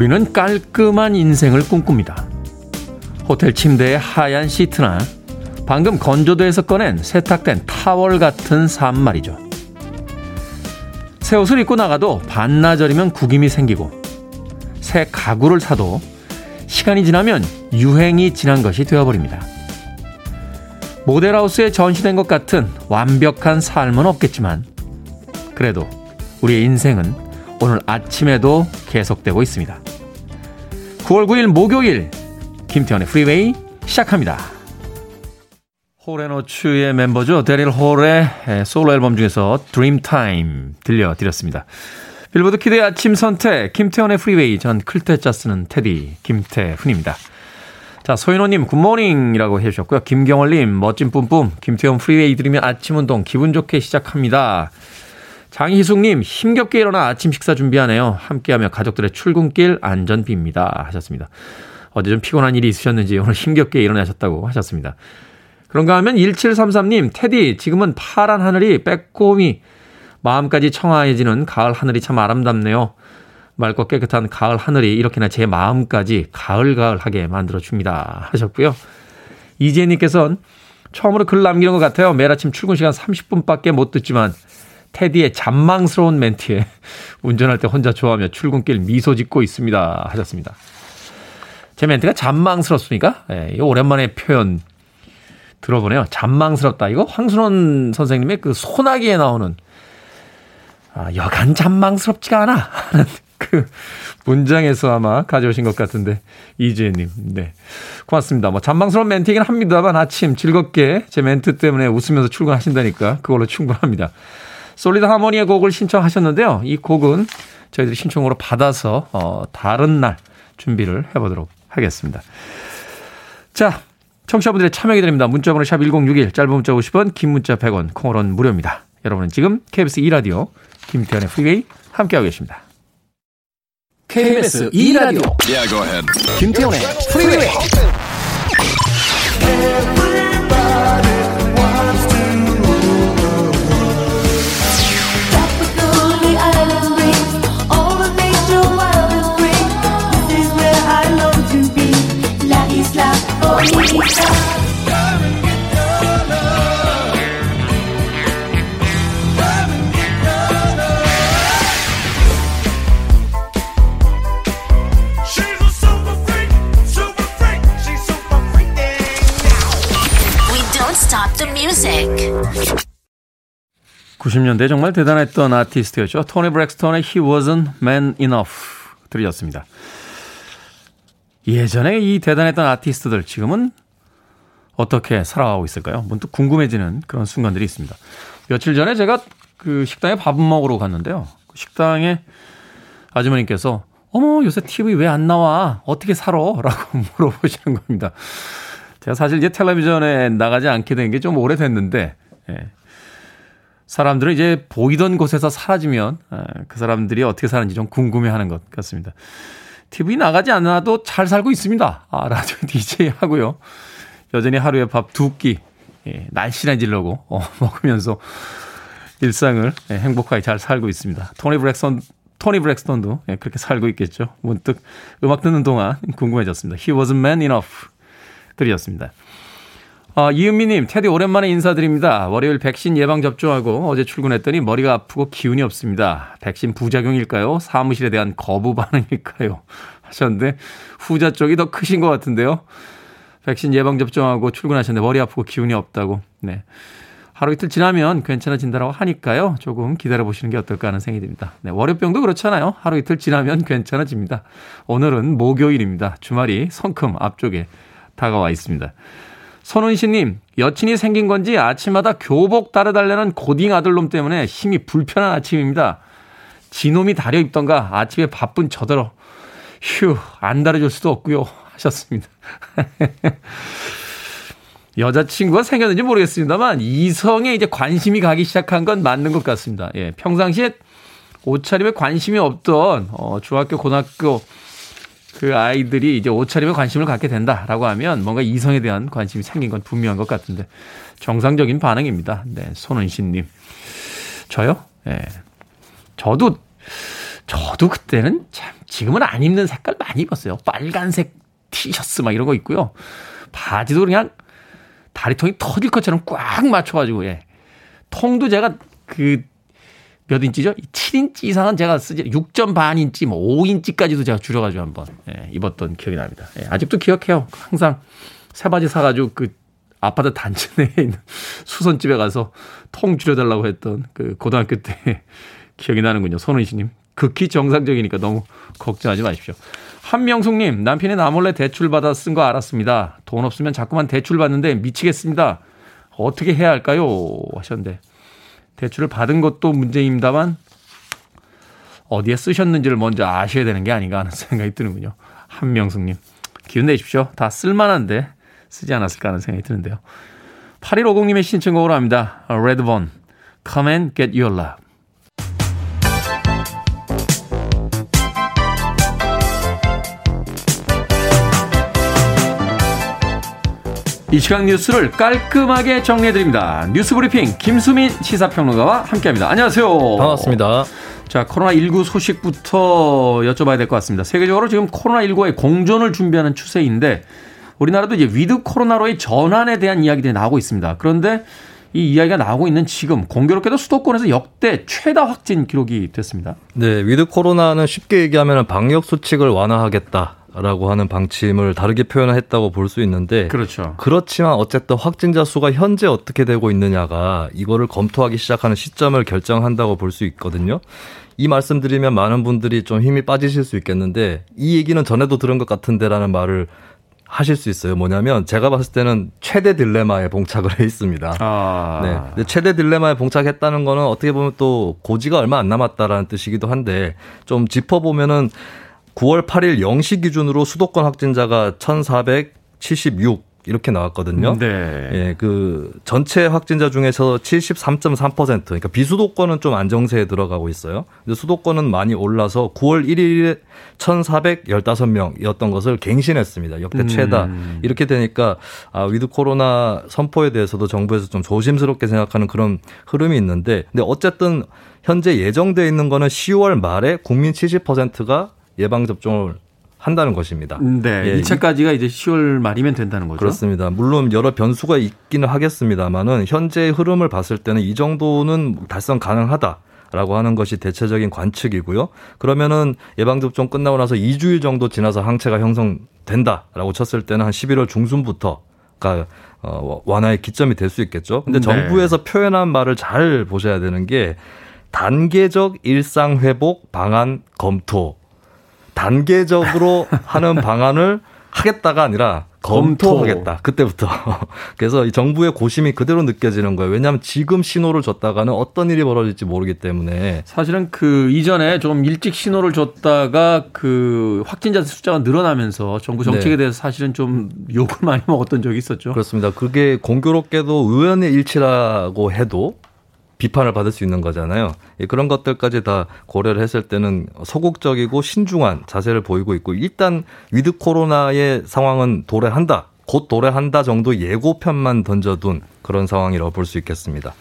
우리는 깔끔한 인생을 꿈꿉니다. 호텔 침대에 하얀 시트나 방금 건조대에서 꺼낸 세탁된 타월 같은 삶 말이죠. 새 옷을 입고 나가도 반나절이면 구김이 생기고 새 가구를 사도 시간이 지나면 유행이 지난 것이 되어버립니다. 모델하우스에 전시된 것 같은 완벽한 삶은 없겠지만 그래도 우리의 인생은 오늘 아침에도 계속되고 있습니다. 9월 9일 목요일 김태훈의 프리웨이 시작합니다. 홀앤오츠의 멤버죠. 데릴 홀의 솔로 앨범 중에서 Dreamtime 들려드렸습니다. 빌보드 키드의 아침 선택 김태훈의 프리웨이 전 클 태 자 쓰는 테디 김태훈입니다. 자, 소인호님, good morning이라고 해주셨고요. 김경월님, 멋진 뿜뿜. 김태훈 프리웨이 들으면 아침 운동 기분 좋게 시작합니다. 장희숙님, 힘겹게 일어나 아침 식사 준비하네요. 함께하며 가족들의 출근길 안전 빕니다. 하셨습니다. 어제 좀 피곤한 일이 있으셨는지 오늘 힘겹게 일어나셨다고 하셨습니다. 그런가 하면 1733님, 테디, 지금은 파란 하늘이 빼꼼히 마음까지 청아해지는 가을 하늘이 참 아름답네요. 맑고 깨끗한 가을 하늘이 이렇게나 제 마음까지 가을가을하게 만들어줍니다. 하셨고요. 이재님께서는 처음으로 글 남기는 것 같아요. 매일 아침 출근 시간 30분밖에 못 듣지만 테디의 잔망스러운 멘트에 운전할 때 혼자 좋아하며 출근길 미소 짓고 있습니다. 하셨습니다. 제 멘트가 잔망스럽습니까? 예, 오랜만에 표현 들어보네요. 잔망스럽다. 이거 황순원 선생님의 그 소나기에 나오는 아, 여간 잔망스럽지가 않아. 하는 그 문장에서 아마 가져오신 것 같은데 이지혜님, 네 고맙습니다. 뭐 잔망스러운 멘트이긴 합니다만 아침 즐겁게 제 멘트 때문에 웃으면서 출근하신다니까 그걸로 충분합니다. 솔리드 하모니의 곡을 신청하셨는데요. 이 곡은 저희들이 신청으로 받아서 어, 다른 날 준비를 해보도록 하겠습니다. 자, 청취자분들의 참여 기다립니다. 문자번호 샵 1061, 짧은 문자 50원, 긴 문자 100원, 콩으로는 무료입니다. 여러분은 지금 KBS 2라디오 김태훈의 프리웨이 함께하고 계십니다. KBS 2라디오 yeah, 김태현의 프리웨이 90년대 정말 대단했던 아티스트였죠. 토니 브렉스턴의 He Wasn't Man Enough 들으셨습니다. 예전에 이 대단했던 아티스트들 지금은 어떻게 살아가고 있을까요? 문득 궁금해지는 그런 순간들이 있습니다. 며칠 전에 제가 그 식당에 밥 먹으러 갔는데요. 그 식당에 아주머니께서 어머 요새 TV 왜 안 나와? 어떻게 살아? 라고 물어보시는 겁니다. 제가 사실 이제 텔레비전에 나가지 않게 된 게 좀 오래됐는데 예. 사람들은 이제 보이던 곳에서 사라지면 예, 그 사람들이 어떻게 사는지 좀 궁금해하는 것 같습니다. TV 나가지 않아도 잘 살고 있습니다. 아, 라디오 DJ 하고요. 여전히 하루에 밥 두 끼, 예, 날씬해지려고 어, 먹으면서 일상을 예, 행복하게 잘 살고 있습니다. 토니 브렉스턴, 토니 브렉스턴도 예, 그렇게 살고 있겠죠. 문득 음악 듣는 동안 궁금해졌습니다. He wasn't man enough. 들이었습니다. 아, 이은미님, 테디 오랜만에 인사드립니다. 월요일 백신 예방접종하고 어제 출근했더니 머리가 아프고 기운이 없습니다. 백신 부작용일까요? 사무실에 대한 거부 반응일까요? 하셨는데, 후자 쪽이 더 크신 것 같은데요. 백신 예방접종하고 출근하셨는데 머리 아프고 기운이 없다고. 네. 하루 이틀 지나면 괜찮아진다라고 하니까요. 조금 기다려보시는 게 어떨까 하는 생각이 듭니다. 네, 월요병도 그렇잖아요. 하루 이틀 지나면 괜찮아집니다. 오늘은 목요일입니다. 주말이 성큼 앞쪽에 다가와 있습니다. 손은시님, 여친이 생긴 건지 아침마다 교복 따르달라는 고딩 아들놈 때문에 힘이 불편한 아침입니다. 지놈이 다려 입던가 아침에 바쁜 저더러 휴, 안 다려줄 수도 없고요. 하셨습니다. 여자친구가 생겼는지 모르겠습니다만 이성에 이제 관심이 가기 시작한 건 맞는 것 같습니다. 예, 평상시에 옷차림에 관심이 없던 어, 중학교, 고등학교 그 아이들이 이제 옷차림에 관심을 갖게 된다라고 하면 뭔가 이성에 대한 관심이 생긴 건 분명한 것 같은데 정상적인 반응입니다. 네, 손은신님. 저요? 예. 네. 저도 저도 그때는 참 지금은 안 입는 색깔 많이 입었어요. 빨간색 티셔츠 막 이런 거 있고요. 바지도 그냥 다리통이 터질 것처럼 꽉 맞춰가지고 예. 통도 제가 그 몇 인치죠? 7인치 이상은 제가 쓰지 6점 반 인치, 뭐 5인치까지도 제가 줄여가지고 한번 예, 입었던 기억이 납니다. 예, 아직도 기억해요. 항상 새 바지 사가지고 그 아파트 단지 내에 있는 수선집에 가서 통 줄여달라고 했던 그 고등학교 때 기억이 나는군요. 손은희 씨님. 극히 정상적이니까 너무 걱정하지 마십시오. 한명숙님, 남편이 나 몰래 대출 받아 쓴 거 알았습니다. 돈 없으면 자꾸만 대출 받는데 미치겠습니다. 어떻게 해야 할까요? 하셨는데. 대출을 받은 것도 문제입니다만, 어디에 쓰셨는지를 먼저 아셔야 되는 게 아닌가 하는 생각이 드는군요. 한명숙님. 기운 내십시오. 다 쓸만한데 쓰지 않았을까 하는 생각이 드는데요. 8150님의 신청곡으로 합니다. 레드본, Come and Get Your Love. 이 시간 뉴스를 깔끔하게 정리해드립니다. 뉴스 브리핑 김수민 시사평론가와 함께합니다. 안녕하세요. 반갑습니다. 자, 코로나19 소식부터 여쭤봐야 될 것 같습니다. 세계적으로 지금 코로나19와의 공존을 준비하는 추세인데 우리나라도 이제 위드 코로나로의 전환에 대한 이야기들이 나오고 있습니다. 그런데 이 이야기가 나오고 있는 지금 공교롭게도 수도권에서 역대 최다 확진 기록이 됐습니다. 네, 위드 코로나는 쉽게 얘기하면 방역 수칙을 완화하겠다. 라고 하는 방침을 다르게 표현했다고 볼 수 있는데 그렇죠. 그렇지만 어쨌든 확진자 수가 현재 어떻게 되고 있느냐가 이거를 검토하기 시작하는 시점을 결정한다고 볼 수 있거든요. 이 말씀드리면 많은 분들이 좀 힘이 빠지실 수 있겠는데 이 얘기는 전에도 들은 것 같은데라는 말을 하실 수 있어요. 뭐냐면 제가 봤을 때는 최대 딜레마에 봉착을 해 있습니다. 아. 네. 근데 최대 딜레마에 봉착했다는 거는 어떻게 보면 또 고지가 얼마 안 남았다라는 뜻이기도 한데 좀 짚어보면은 9월 8일 0시 기준으로 수도권 확진자가 1,476 이렇게 나왔거든요. 네. 예, 그 전체 확진자 중에서 73.3% 그러니까 비수도권은 좀 안정세에 들어가고 있어요. 근데 수도권은 많이 올라서 9월 1일에 1,415명이었던 것을 갱신했습니다. 역대 최다. 음. 이렇게 되니까 아, 위드 코로나 선포에 대해서도 정부에서 좀 조심스럽게 생각하는 그런 흐름이 있는데 근데 어쨌든 현재 예정돼 있는 거는 10월 말에 국민 70%가 예방 접종을 한다는 것입니다. 네. 예, 2차까지가 이제 10월 말이면 된다는 거죠. 그렇습니다. 물론 여러 변수가 있기는 하겠습니다만은 현재의 흐름을 봤을 때는 이 정도는 달성 가능하다. 라고 하는 것이 대체적인 관측이고요. 그러면은 예방접종 끝나고 나서 2주일 정도 지나서 항체가 형성된다라고 쳤을 때는 한 11월 중순부터 가 어, 완화의 기점이 될 수 있겠죠. 근데 네. 정부에서 표현한 말을 잘 보셔야 되는 게 단계적 일상 회복 방안 검토 단계적으로 하는 방안을 하겠다가 아니라 검토하겠다. 그때부터. 그래서 이 정부의 고심이 그대로 느껴지는 거예요. 왜냐하면 지금 신호를 줬다가는 어떤 일이 벌어질지 모르기 때문에. 사실은 그 이전에 좀 일찍 신호를 줬다가 그 확진자 숫자가 늘어나면서 정부 정책에 네. 대해서 사실은 좀 욕을 많이 먹었던 적이 있었죠. 그렇습니다. 그게 공교롭게도 우연의 일치라고 해도 비판을 받을 수 있는 거잖아요. 예, 그런 것들까지 다 고려를 했을 때는 소극적이고 신중한 자세를 보이고 있고 일단 위드 코로나의 상황은 도래한다. 곧 도래한다 정도 예고편만 던져둔 그런 상황이라고 볼 수 있겠습니다.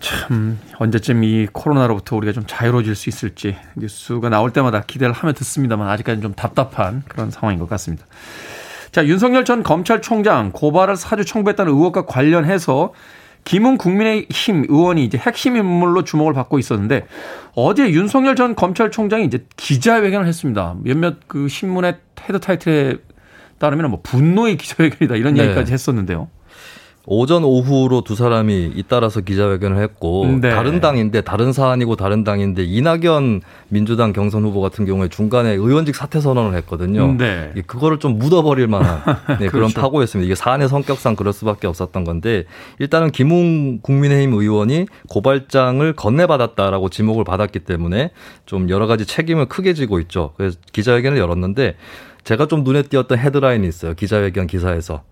참 언제쯤 이 코로나로부터 우리가 좀 자유로워질 수 있을지 뉴스가 나올 때마다 기대를 하며 듣습니다만 아직까지는 좀 답답한 그런 상황인 것 같습니다. 자 윤석열 전 검찰총장 고발을 사주 청구했다는 의혹과 관련해서 김웅 국민의힘 의원이 이제 핵심 인물로 주목을 받고 있었는데 어제 윤석열 전 검찰총장이 이제 기자회견을 했습니다. 몇몇 그 신문의 헤드 타이틀에 따르면 뭐 분노의 기자회견이다 이런 네. 이야기까지 했었는데요. 오전 오후로 두 사람이 잇따라서 기자회견을 했고 네. 다른 당인데 다른 사안이고 다른 당인데 이낙연 민주당 경선 후보 같은 경우에 중간에 의원직 사퇴 선언을 했거든요. 네. 그거를 좀 묻어버릴 만한 네, 그런 그렇죠. 파고였습니다. 이게 사안의 성격상 그럴 수밖에 없었던 건데 일단은 김웅 국민의힘 의원이 고발장을 건네받았다라고 지목을 받았기 때문에 좀 여러 가지 책임을 크게 지고 있죠. 그래서 기자회견을 열었는데 제가 좀 눈에 띄었던 헤드라인이 있어요. 기자회견 기사에서.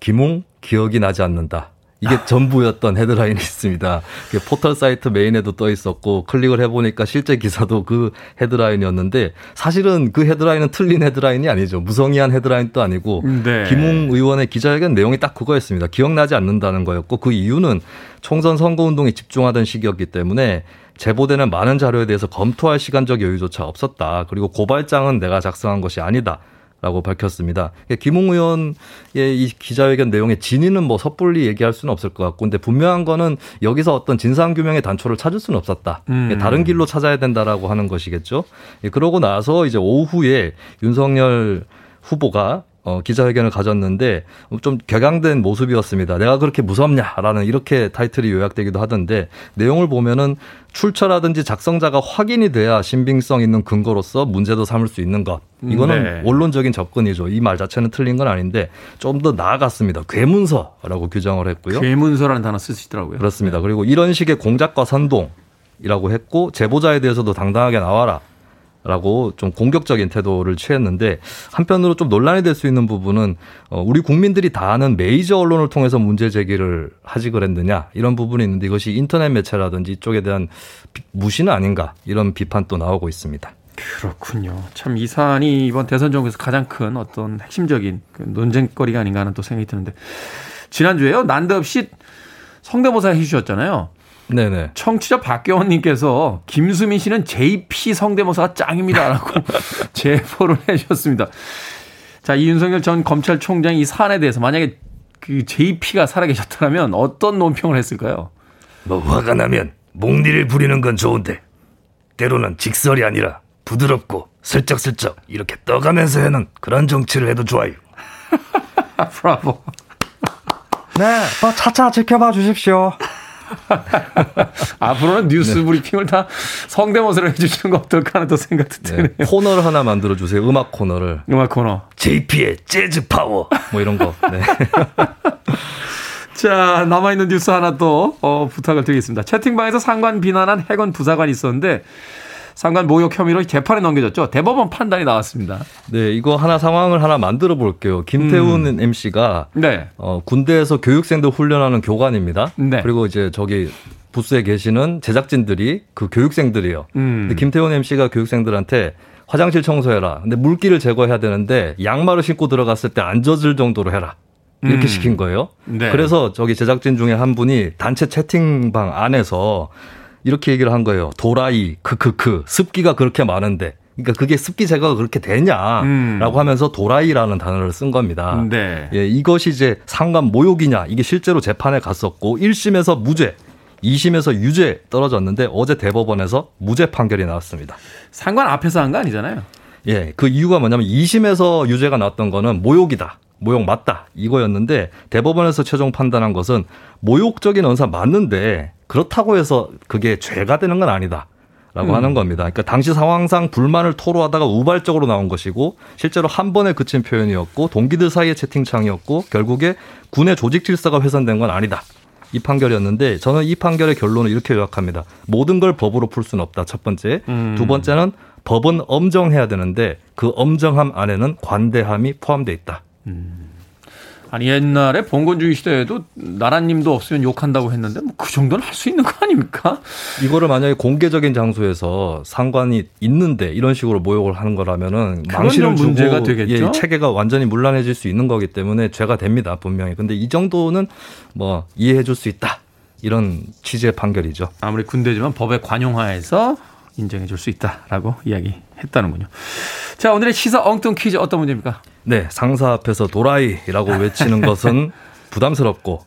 김웅 기억이 나지 않는다. 이게 전부였던 헤드라인이 있습니다. 포털 사이트 메인에도 떠 있었고 클릭을 해보니까 실제 기사도 그 헤드라인이었는데 사실은 그 헤드라인은 틀린 헤드라인이 아니죠. 무성의한 헤드라인도 아니고 네. 김웅 의원의 기자회견 내용이 딱 그거였습니다. 기억나지 않는다는 거였고 그 이유는 총선 선거운동에 집중하던 시기였기 때문에 제보되는 많은 자료에 대해서 검토할 시간적 여유조차 없었다. 그리고 고발장은 내가 작성한 것이 아니다. 라고 밝혔습니다. 김웅 의원의 이 기자회견 내용의 진위는 뭐 섣불리 얘기할 수는 없을 것 같고, 근데 분명한 거는 여기서 어떤 진상규명의 단초를 찾을 수는 없었다. 음. 다른 길로 찾아야 된다라고 하는 것이겠죠. 그러고 나서 이제 오후에 윤석열 후보가 어, 기자회견을 가졌는데 좀 격양된 모습이었습니다. 내가 그렇게 무섭냐라는 이렇게 타이틀이 요약되기도 하던데 내용을 보면은 출처라든지 작성자가 확인이 돼야 신빙성 있는 근거로서 문제도 삼을 수 있는 것. 이거는 네. 원론적인 접근이죠. 이 말 자체는 틀린 건 아닌데 좀 더 나아갔습니다. 괴문서라고 규정을 했고요. 괴문서라는 단어 있더라고요. 그렇습니다. 네. 그리고 이런 식의 공작과 선동이라고 했고 제보자에 대해서도 당당하게 나와라. 라고 좀 공격적인 태도를 취했는데 한편으로 좀 논란이 될 수 있는 부분은 어, 우리 국민들이 다 아는 메이저 언론을 통해서 문제 제기를 하지 그랬느냐 이런 부분이 있는데 이것이 인터넷 매체라든지 이쪽에 대한 무시는 아닌가 이런 비판도 나오고 있습니다. 그렇군요. 참 이 사안이 이번 대선 정국에서 가장 큰 어떤 핵심적인 그 논쟁거리가 아닌가 하는 또 생각이 드는데 지난주에요 난데없이 성대모사 해주셨잖아요. 네네. 청취자 박경원님께서 김수민 씨는 JP 성대모사가 짱입니다라고 제보를 해주셨습니다. 자, 이윤석열 전 검찰총장이 이 사안에 대해서 만약에 그 JP가 살아계셨다면 어떤 논평을 했을까요? 뭐 화가 나면 목리를 부리는 건 좋은데 때로는 직설이 아니라 부드럽고 슬쩍슬쩍 이렇게 떠가면서 하는 그런 정치를 해도 좋아요. 브라보. 네, 뭐 차차 지켜봐 주십시오. 앞으로는 뉴스 네. 브리핑을 다 성대모사로 해주시는 거 어떨까 하는 또 생각도 네. 드네요. 코너를 하나 만들어 주세요. 음악 코너를. 음악 코너. JP의 재즈 파워. 뭐 이런 거. 네. 자, 남아 있는 뉴스 하나 또, 어, 부탁을 드리겠습니다. 채팅방에서 상관 비난한 해건 부사관이 있었는데, 상관 모욕 혐의로 재판에 넘겨졌죠. 대법원 판단이 나왔습니다. 네, 이거 하나 상황을 하나 만들어 볼게요. 김태훈 음. MC가 네. 어, 군대에서 교육생들 훈련하는 교관입니다. 네. 그리고 이제 저기 부스에 계시는 제작진들이 그 교육생들이에요. 음. 근데 김태훈 MC가 교육생들한테 화장실 청소해라. 근데 물기를 제거해야 되는데 양말을 신고 들어갔을 때 안 젖을 정도로 해라. 이렇게 음. 시킨 거예요. 네. 그래서 저기 제작진 중에 한 분이 단체 채팅방 안에서 이렇게 얘기를 한 거예요. 도라이, 크크크, 습기가 그렇게 많은데. 그러니까 그게 습기 제거가 그렇게 되냐라고 음. 하면서 도라이라는 단어를 쓴 겁니다. 네. 예, 이것이 이제 상관 모욕이냐 이게 실제로 재판에 갔었고 1심에서 무죄, 2심에서 유죄 떨어졌는데 어제 대법원에서 무죄 판결이 나왔습니다. 상관 앞에서 한 거 아니잖아요. 예, 그 이유가 뭐냐면 2심에서 유죄가 나왔던 거는 모욕이다. 모욕 맞다. 이거였는데 대법원에서 최종 판단한 것은 모욕적인 언사 맞는데 그렇다고 해서 그게 죄가 되는 건 아니다. 라고 음. 하는 겁니다. 그러니까 당시 상황상 불만을 토로하다가 우발적으로 나온 것이고 실제로 한 번에 그친 표현이었고 동기들 사이의 채팅창이었고 결국에 군의 조직 질서가 훼손된 건 아니다. 이 판결이었는데 저는 이 판결의 결론을 이렇게 요약합니다. 모든 걸 법으로 풀 수는 없다. 첫 번째. 음. 두 번째는 법은 엄정해야 되는데 그 엄정함 안에는 관대함이 포함돼 있다. 음. 아니 옛날에 봉건주의 시대에도 나라님도 없으면 욕한다고 했는데 뭐 그 정도는 할 수 있는 거 아닙니까? 이거를 만약에 공개적인 장소에서 상관이 있는데 이런 식으로 모욕을 하는 거라면은 망신을 주고 문제가 되겠죠. 예, 체계가 완전히 문란해질 수 있는 거기 때문에 죄가 됩니다 분명히. 근데 이 정도는 뭐 이해해줄 수 있다 이런 취지의 판결이죠. 아무리 군대지만 법의 관용화에서 인정해 줄 수 있다라고 이야기 했다는군요. 자, 오늘의 시사 엉뚱 퀴즈 어떤 문제입니까? 네, 상사 앞에서 도라이라고 외치는 것은 부담스럽고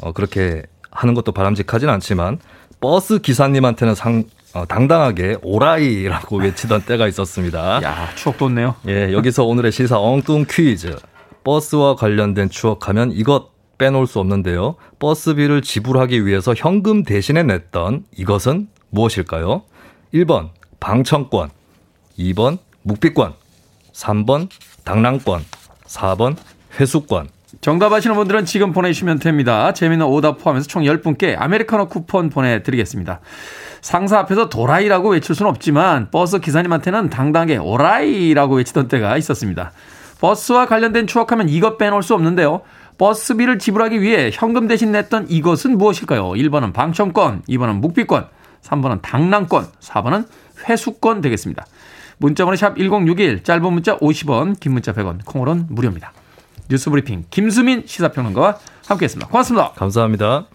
어, 그렇게 하는 것도 바람직하진 않지만 버스 기사님한테는 상 어, 당당하게 오라이라고 외치던 때가 있었습니다. 야, 추억 돋네요. 예, 여기서 오늘의 시사 엉뚱 퀴즈. 버스와 관련된 추억하면 이것 빼놓을 수 없는데요. 버스비를 지불하기 위해서 현금 대신에 냈던 이것은 무엇일까요? 1번 방청권, 2번 묵비권, 3번 당랑권, 4번 회수권. 정답 아시는 분들은 지금 보내주시면 됩니다. 재미있는 오답 포함해서 총 10분께 아메리카노 쿠폰 보내드리겠습니다. 상사 앞에서 도라이라고 외칠 수는 없지만 버스 기사님한테는 당당하게 오라이라고 외치던 때가 있었습니다. 버스와 관련된 추억하면 이것 빼놓을 수 없는데요. 버스비를 지불하기 위해 현금 대신 냈던 이것은 무엇일까요? 1번은 방청권, 2번은 묵비권, 3번은 당랑권, 4번은 회수권 되겠습니다. 문자번호 샵 1061, 짧은 문자 50원, 긴 문자 100원, 콩으로는 무료입니다. 뉴스 브리핑 김수민 시사평론가와 함께했습니다. 고맙습니다. 감사합니다.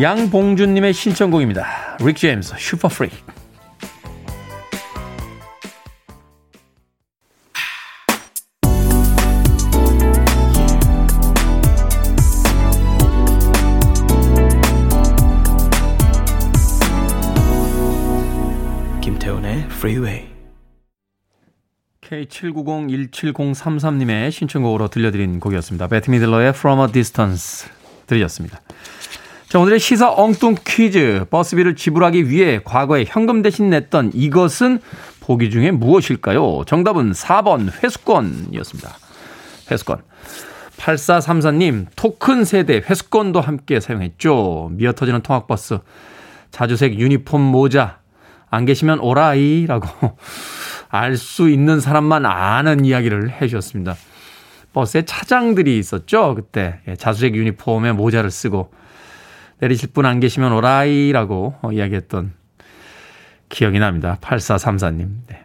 양봉준님의 신청곡입니다. 릭 제임스 Super Freak. Freeway. K79017033님의 신청곡으로 들려드린 곡이었습니다. 배트 미들러의 From a Distance 들렸습니다. 자, 오늘의 시사 엉뚱 퀴즈. 버스비를 지불하기 위해 과거에 현금 대신 냈던 이것은 보기 중에 무엇일까요? 정답은 4번 회수권이었습니다. 회수권. 8434님, 토큰 세대 회수권도 함께 사용했죠. 미어 터지는 통학버스, 자주색 유니폼 모자, 안 계시면 오라이라고 알 수 있는 사람만 아는 이야기를 해 주셨습니다. 버스에 차장들이 있었죠. 그때 예, 자수색 유니폼에 모자를 쓰고 내리실 분 안 계시면 오라이라고 어, 이야기했던 기억이 납니다. 8434님. 네.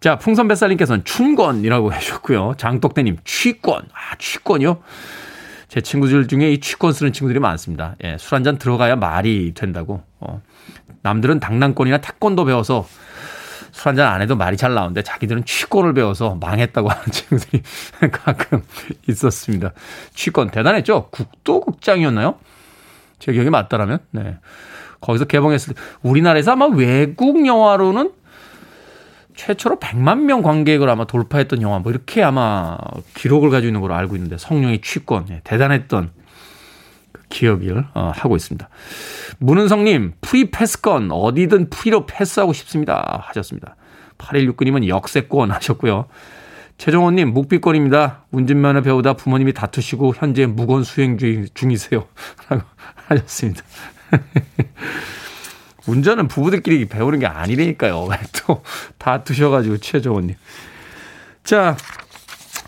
자, 풍선뱃살님께서는 춘권이라고 해주셨고요. 장독대님, 취권. 아, 취권이요? 제 친구들 중에 이 취권 쓰는 친구들이 많습니다. 예, 술 한 잔 들어가야 말이 된다고. 어, 남들은 당랑권이나 태권도 배워서 술 한잔 안 해도 말이 잘 나오는데 자기들은 취권을 배워서 망했다고 하는 친구들이 가끔 있었습니다. 취권 대단했죠? 국도극장이었나요? 제 기억이 맞다라면, 네. 거기서 개봉했을 때, 우리나라에서 아마 외국 영화로는 최초로 100만 명 관객을 아마 돌파했던 영화, 뭐 이렇게 아마 기록을 가지고 있는 걸로 알고 있는데, 성룡의 취권, 네. 대단했던 그 기억을 어, 하고 있습니다. 문은성님, 프리 패스권, 어디든 프리로 패스하고 싶습니다. 하셨습니다. 8169님은 역세권 하셨고요. 최종원님, 묵비권입니다. 운전면허 배우다 부모님이 다투시고 현재 묵언 수행 중이세요. 라고 하셨습니다. 운전은 부부들끼리 배우는 게 아니라니까요. 또 다투셔가지고 최종원님. 자,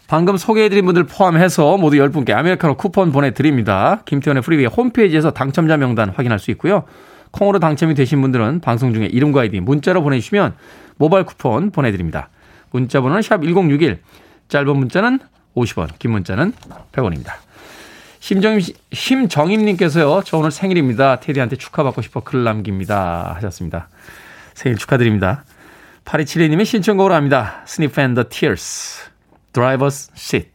방금 소개해드린 분들 포함해서 모두 10분께 아메리카노 쿠폰 보내드립니다. 김태훈의 프리웨이 홈페이지에서 당첨자 명단 확인할 수 있고요. 콩으로 당첨이 되신 분들은 방송 중에 이름과 아이디 문자로 보내주시면 모바일 쿠폰 보내드립니다. 문자 번호는 샵 1061, 짧은 문자는 50원, 긴 문자는 100원입니다. 심정임, 심정임님께서요, 저 오늘 생일입니다. 테디한테 축하받고 싶어 글 남깁니다. 하셨습니다. 생일 축하드립니다. 8272님의 신청곡으로 합니다. And the Tears, Driver's Seat.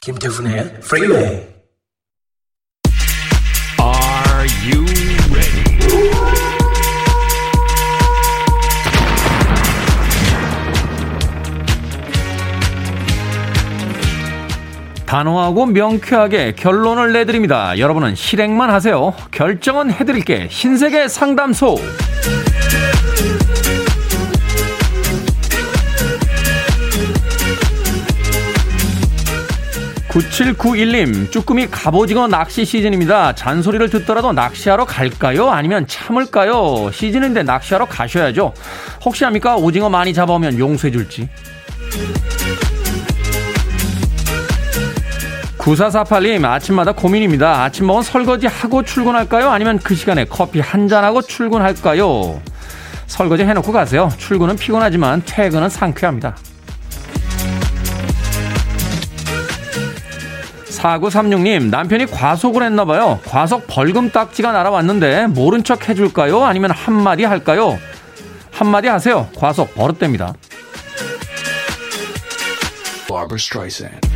김태훈의 Freeway. 단호하고 명쾌하게 결론을 내드립니다. 여러분은 실행만 하세요. 결정은 해드릴게. 신세계 상담소. 9791님, 쭈꾸미 갑오징어 낚시 시즌입니다. 잔소리를 듣더라도 낚시하러 갈까요? 아니면 참을까요? 시즌인데 낚시하러 가셔야죠. 혹시 합니까? 오징어 많이 잡아오면 용서해줄지. 9448님, 아침마다 고민입니다. 아침 먹은 설거지 하고 출근할까요? 아니면 그 시간에 커피 한 잔하고 출근할까요? 설거지 해놓고 가세요. 출근은 피곤하지만 퇴근은 상쾌합니다. 4936님, 남편이 과속을 했나봐요. 과속 벌금 딱지가 날아왔는데, 모른 척 해줄까요? 아니면 한마디 할까요? 한마디 하세요. 과속 버릇됩니다. Barbara Streisand.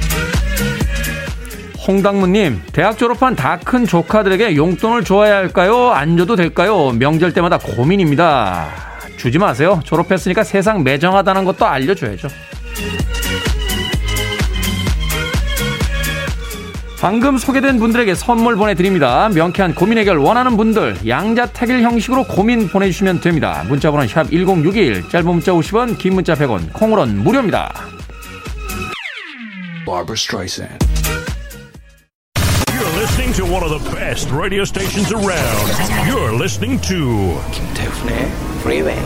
홍당무님, 대학 졸업한 다 큰 조카들에게 용돈을 줘야 할까요? 안 줘도 될까요? 명절 때마다 고민입니다. 주지 마세요. 졸업했으니까 세상 매정하다는 것도 알려줘야죠. 방금 소개된 분들에게 선물 보내드립니다. 명쾌한 고민 해결 원하는 분들 양자택일 형식으로 고민 보내주시면 됩니다. 문자번호 샵 1061, 짧은 문자 50원, 긴 문자 100원, 콩으로는 무료입니다. Barbara Streisand. Listening to one of the best radio stations around. You're listening to 김태훈의 Freeway.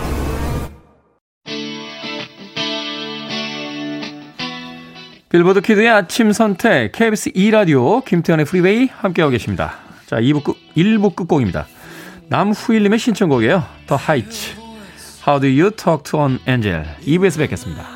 빌보드 키드의 아침 선택 KBS 2 라디오 김태현의 프리웨이 함께하고 계십니다. 자, 2부 끝, 1부 끝곡입니다. 남후일 님의 신청곡이에요. The Heights. How do you talk to an angel? 2부에서 뵙겠습니다.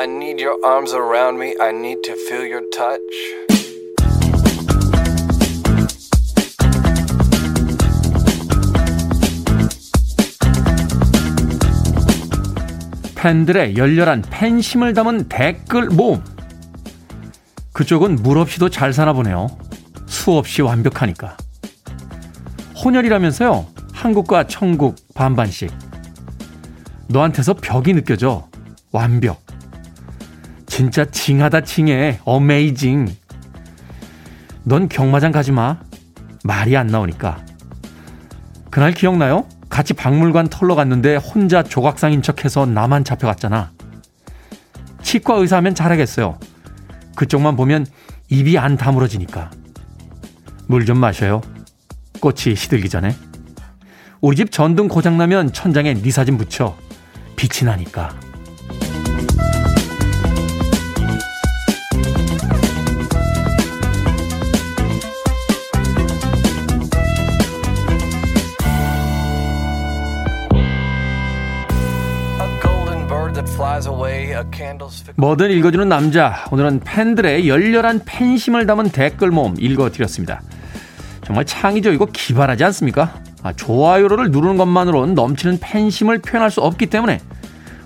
I need your arms around me. I need to feel your touch. 팬들의 열렬한 팬심을 담은 댓글 모음. 그쪽은 물 없이도 잘 사나 보네요. 수 없이 완벽하니까. 혼혈이라면서요. 한국과 천국 반반씩. 너한테서 벽이 느껴져. 완벽. 진짜 징하다 징해. 어메이징. 넌 경마장 가지 마. 말이 안 나오니까. 그날 기억나요? 같이 박물관 털러 갔는데 혼자 조각상인 척해서 나만 잡혀갔잖아. 치과 의사하면 잘하겠어요. 그쪽만 보면 입이 안 다물어지니까. 물 좀 마셔요. 꽃이 시들기 전에. 우리 집 전등 고장나면 천장에 네 사진 붙여. 빛이 나니까. 뭐든 읽어주는 남자. 오늘은 팬들의 열렬한 팬심을 담은 댓글 모음 읽어드렸습니다. 정말 창의적이고 기발하지 않습니까? 아, 좋아요를 누르는 것만으로는 넘치는 팬심을 표현할 수 없기 때문에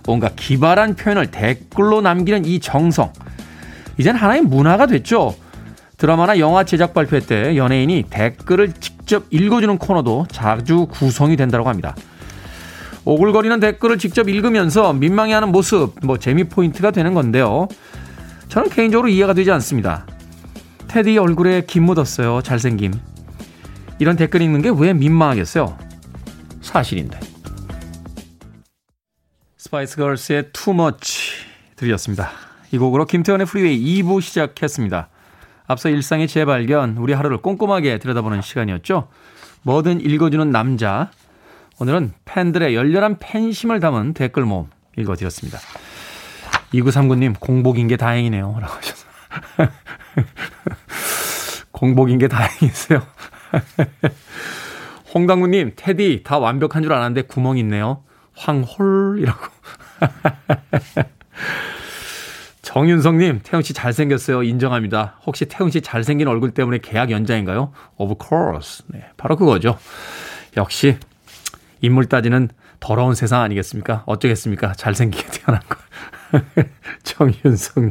뭔가 기발한 표현을 댓글로 남기는 이 정성. 이젠 하나의 문화가 됐죠. 드라마나 영화 제작 발표 때 연예인이 댓글을 직접 읽어주는 코너도 자주 구성이 된다고 합니다. 오글거리는 댓글을 직접 읽으면서 민망해하는 모습, 뭐 재미 포인트가 되는 건데요. 저는 개인적으로 이해가 되지 않습니다. 테디 얼굴에 김 묻었어요. 잘생김. 이런 댓글 읽는 게 왜 민망하겠어요? 사실인데. 스파이스 걸스의 Too Much 들으셨습니다. 이 곡으로 김태훈의 프리웨이 2부 시작했습니다. 앞서 일상의 재발견, 우리 하루를 꼼꼼하게 들여다보는 시간이었죠. 뭐든 읽어주는 남자. 오늘은 팬들의 열렬한 팬심을 담은 댓글 모음 읽어드렸습니다. 2939님, 공복인 게 다행이네요. 라고 하셔서. 공복인 게 다행이세요. 홍당무님, 테디, 다 완벽한 줄 알았는데 구멍 있네요. 황홀이라고. 정윤성님, 태훈씨 잘생겼어요. 인정합니다. 혹시 태훈씨 잘생긴 얼굴 때문에 계약 연장인가요? Of course. 네, 바로 그거죠. 역시, 인물 따지는 더러운 세상 아니겠습니까? 어쩌겠습니까? 잘생기게 태어난 거. 정윤성님.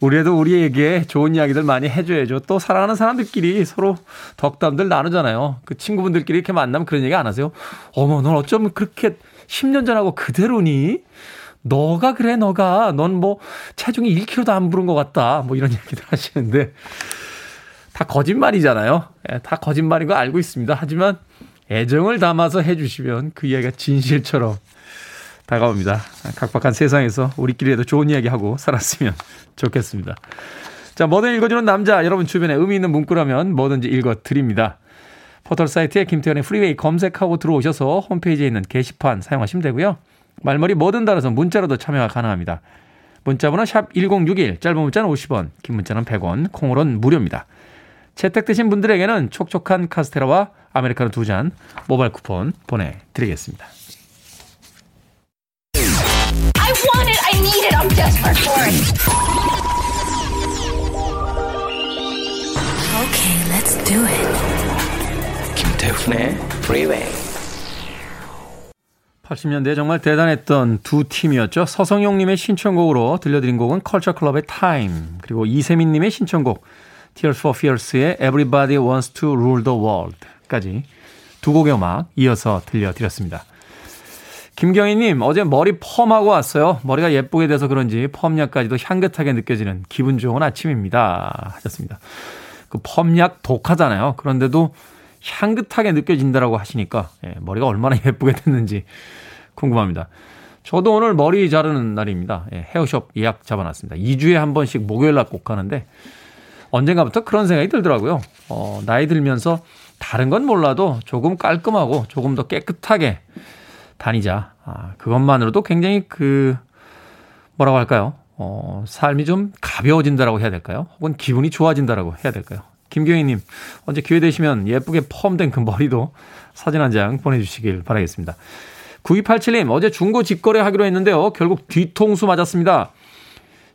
우리도 우리에게 좋은 이야기들 많이 해줘야죠. 또 사랑하는 사람들끼리 서로 덕담들 나누잖아요. 그 친구분들끼리 이렇게 만나면 그런 얘기 안 하세요? 어머, 넌 어쩌면 그렇게 10년 전하고 그대로니? 너가 그래, 너가. 넌 뭐 체중이 1kg도 안 부른 것 같다. 뭐 이런 얘기들 하시는데 다 거짓말이잖아요. 예, 다 거짓말인 거 알고 있습니다. 하지만 애정을 담아서 해주시면 그 이야기가 진실처럼 다가옵니다. 각박한 세상에서 우리끼리라도 좋은 이야기 하고 살았으면 좋겠습니다. 자, 뭐든 읽어주는 남자, 여러분 주변에 의미 있는 문구라면 뭐든지 읽어드립니다. 포털 사이트에 김태훈의 프리웨이 검색하고 들어오셔서 홈페이지에 있는 게시판 사용하시면 되고요. 말머리 뭐든 달아서 문자로도 참여가 가능합니다. 문자번호 샵 1061, 짧은 문자는 50원, 긴 문자는 100원, 콩으로는 무료입니다. 채택되신 분들에게는 촉촉한 카스테라와 아메리카노 두 잔 모바일 쿠폰 보내드리겠습니다. I want it. I need it. I'm desperate for it. Okay, let's do it. 김태훈의 Freeway. 80년대에 정말 대단했던 두 팀이었죠. 서성용님의 신청곡으로 들려드린 곡은 컬처 클럽의 Time 그리고 이세민님의 신청곡 Tears for Fears의 Everybody Wants to Rule the World 까지 두 곡의 음악 이어서 들려드렸습니다. 김경희님, 어제 머리 펌하고 왔어요. 머리가 예쁘게 돼서 그런지 펌약까지도 향긋하게 느껴지는 기분 좋은 아침입니다. 하셨습니다. 그 펌약 독하잖아요. 그런데도 향긋하게 느껴진다라고 하시니까 예, 머리가 얼마나 예쁘게 됐는지 궁금합니다. 저도 오늘 머리 자르는 날입니다. 예, 헤어숍 예약 잡아놨습니다. 2주에 한 번씩 목요일 날 꼭 가는데 언젠가부터 그런 생각이 들더라고요. 어, 나이 들면서 다른 건 몰라도 조금 깔끔하고 조금 더 깨끗하게 다니자. 아, 그것만으로도 굉장히 그 뭐라고 할까요? 어, 삶이 좀 가벼워진다라고 해야 될까요? 혹은 기분이 좋아진다라고 해야 될까요? 김경희님, 언제 기회 되시면 예쁘게 펌된 그 머리도 사진 한 장 보내주시길 바라겠습니다. 9287님, 어제 중고 직거래 하기로 했는데요. 결국 뒤통수 맞았습니다.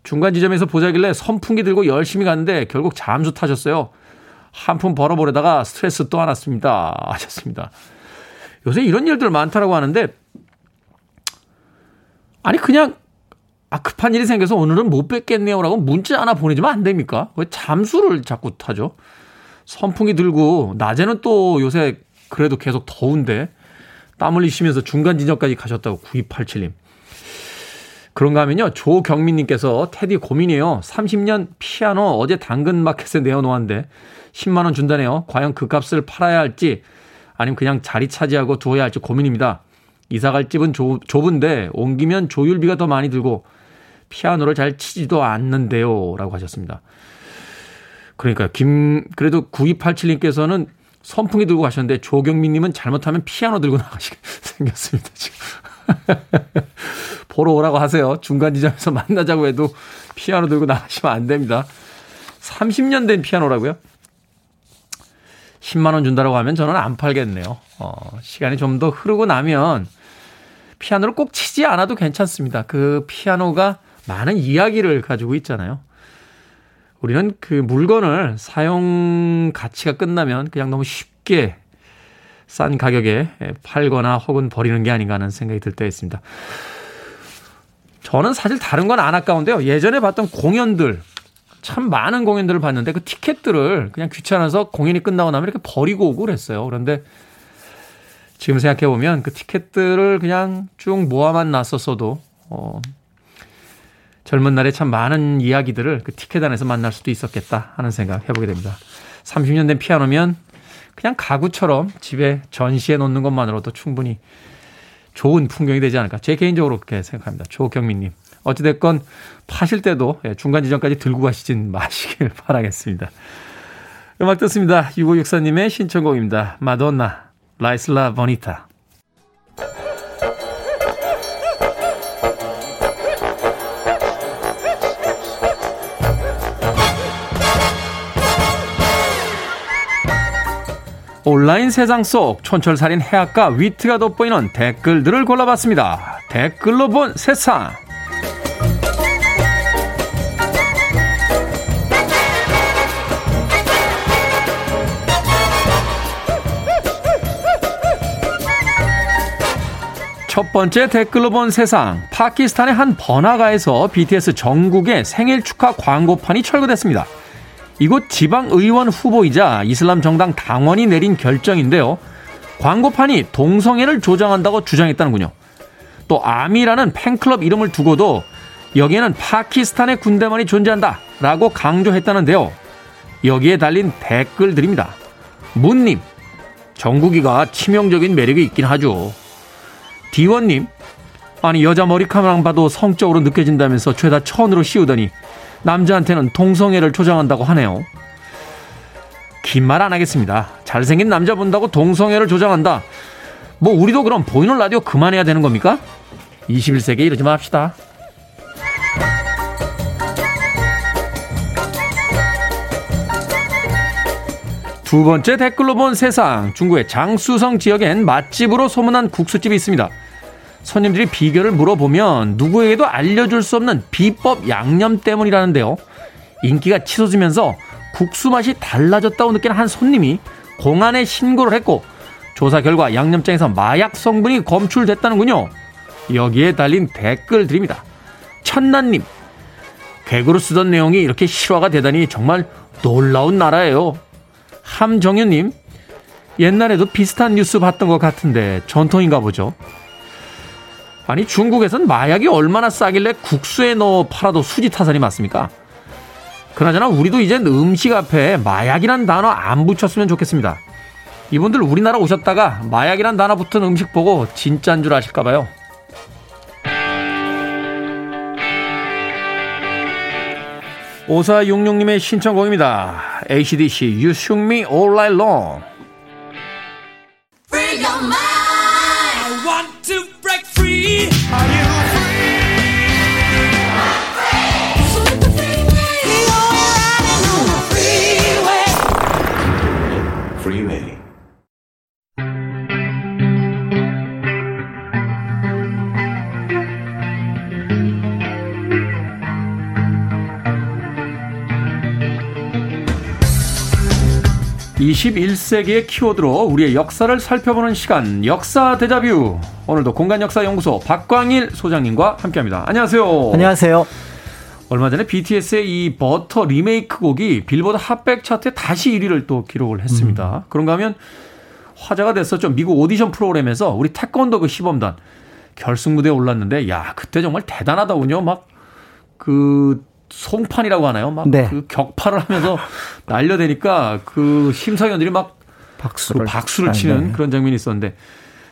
중간 지점에서 보자길래 선풍기 들고 열심히 갔는데 결국 잠수 타셨어요. 한 푼 벌어보려다가 스트레스 또 하났습니다. 하셨습니다. 요새 이런 일들 많다라고 하는데, 아니, 그냥, 아, 급한 일이 생겨서 오늘은 못 뵙겠네요라고 문자 하나 보내주면 안 됩니까? 왜 잠수를 자꾸 타죠? 선풍기 들고, 낮에는 또 요새 그래도 계속 더운데, 땀 흘리시면서 중간 지점까지 가셨다고 9287님. 그런가 하면요. 조경민님께서 테디 고민이에요. 30년 피아노 어제 당근마켓에 내어놓았는데 10만원 준다네요. 과연 그 값을 팔아야 할지 아니면 그냥 자리 차지하고 두어야 할지 고민입니다. 이사 갈 집은 조, 좁은데 옮기면 조율비가 더 많이 들고 피아노를 잘 치지도 않는데요. 라고 하셨습니다. 그러니까 김 그래도 9287님께서는 선풍기 들고 가셨는데 조경민님은 잘못하면 피아노 들고 나가시게 생겼습니다. 지금. 보러 오라고 하세요. 중간 지점에서 만나자고 해도 피아노 들고 나가시면 안 됩니다. 30년 된 피아노라고요? 10만 원 준다라고 하면 저는 안 팔겠네요. 어, 시간이 좀 더 흐르고 나면 피아노를 꼭 치지 않아도 괜찮습니다. 그 피아노가 많은 이야기를 가지고 있잖아요. 우리는 그 물건을 사용 가치가 끝나면 그냥 너무 쉽게 싼 가격에 팔거나 혹은 버리는 게 아닌가 하는 생각이 들 때가 있습니다. 저는 사실 다른 건 안 아까운데요. 예전에 봤던 공연들 참 많은 공연들을 봤는데 그 티켓들을 그냥 귀찮아서 공연이 끝나고 나면 이렇게 버리고 오고 그랬어요. 그런데 지금 생각해 보면 그 티켓들을 그냥 쭉 모아만 놨었어도 어 젊은 날에 참 많은 이야기들을 그 티켓 안에서 만날 수도 있었겠다 하는 생각 해보게 됩니다. 30년 된 피아노면 그냥 가구처럼 집에 전시해 놓는 것만으로도 충분히 좋은 풍경이 되지 않을까. 제 개인적으로 그렇게 생각합니다. 조경민님. 어찌됐건 파실 때도 예, 중간 지점까지 들고 가시진 마시길 바라겠습니다. 음악 듣습니다. 6564님의 신청곡입니다. 마돈나, 라이슬라 버니타. 온라인 세상 속 촌철살인 해악과 위트가 돋보이는 댓글들을 골라봤습니다. 댓글로 본 세상. 첫 번째 댓글로 본 세상. 파키스탄의 한 번화가에서 BTS 정국의 생일 축하 광고판이 철거됐습니다. 이곳 지방의원 후보이자 이슬람 정당 당원이 내린 결정인데요. 광고판이 동성애를 조장한다고 주장했다는군요. 또 아미라는 팬클럽 이름을 두고도 여기에는 파키스탄의 군대만이 존재한다 라고 강조했다는데요. 여기에 달린 댓글들입니다. 문님, 정국이가 치명적인 매력이 있긴 하죠. 디원님, 아니 여자 머리카락만 봐도 성적으로 느껴진다면서 죄다 천으로 씌우더니 남자한테는 동성애를 조장한다고 하네요. 긴 말 안 하겠습니다. 잘생긴 남자 본다고 동성애를 조장한다. 뭐 우리도 그럼 보이는 라디오 그만해야 되는 겁니까? 21세기에 이러지 맙시다. 두 번째 댓글로 본 세상. 중국의 장수성 지역엔 맛집으로 소문난 국수집이 있습니다. 손님들이 비결을 물어보면 누구에게도 알려줄 수 없는 비법 양념 때문이라는데요. 인기가 치솟으면서 국수 맛이 달라졌다고 느낀 한 손님이 공안에 신고를 했고 조사 결과 양념장에서 마약 성분이 검출됐다는군요. 여기에 달린 댓글들입니다. 천난님, 개그로 쓰던 내용이 이렇게 실화가 되다니 정말 놀라운 나라예요. 함정현님, 옛날에도 비슷한 뉴스 봤던 것 같은데 전통인가 보죠. 아니 중국에선 마약이 얼마나 싸길래 국수에 넣어 팔아도 수지 타산이 맞습니까? 그나저나 우리도 이젠 음식 앞에 마약이란 단어 안 붙였으면 좋겠습니다. 이분들 우리나라 오셨다가 마약이란 단어 붙은 음식 보고 진짜인 줄 아실까봐요. 오사육육님의 신청곡입니다. ACDC You Shook Me All Night Long. 21세기의 키워드로 우리의 역사를 살펴보는 시간 역사 대자뷰 오늘도 공간역사연구소 박광일 소장님과 함께합니다. 안녕하세요. 안녕하세요. 얼마 전에 BTS의 이 버터 리메이크 곡이 빌보드 핫백 차트에 다시 1위를 또 기록을 했습니다. 음. 그런가 하면 화제가 됐었죠. 미국 오디션 프로그램에서 우리 태권도 그 시범단 결승 무대에 올랐는데 야 그때 정말 대단하다군요. 막 그 송판이라고 하나요? 막그 네. 격파를 하면서 날려대니까 그 심사위원들이 막 박수를, 그 박수를 아, 치는 네. 그런 장면이 있었는데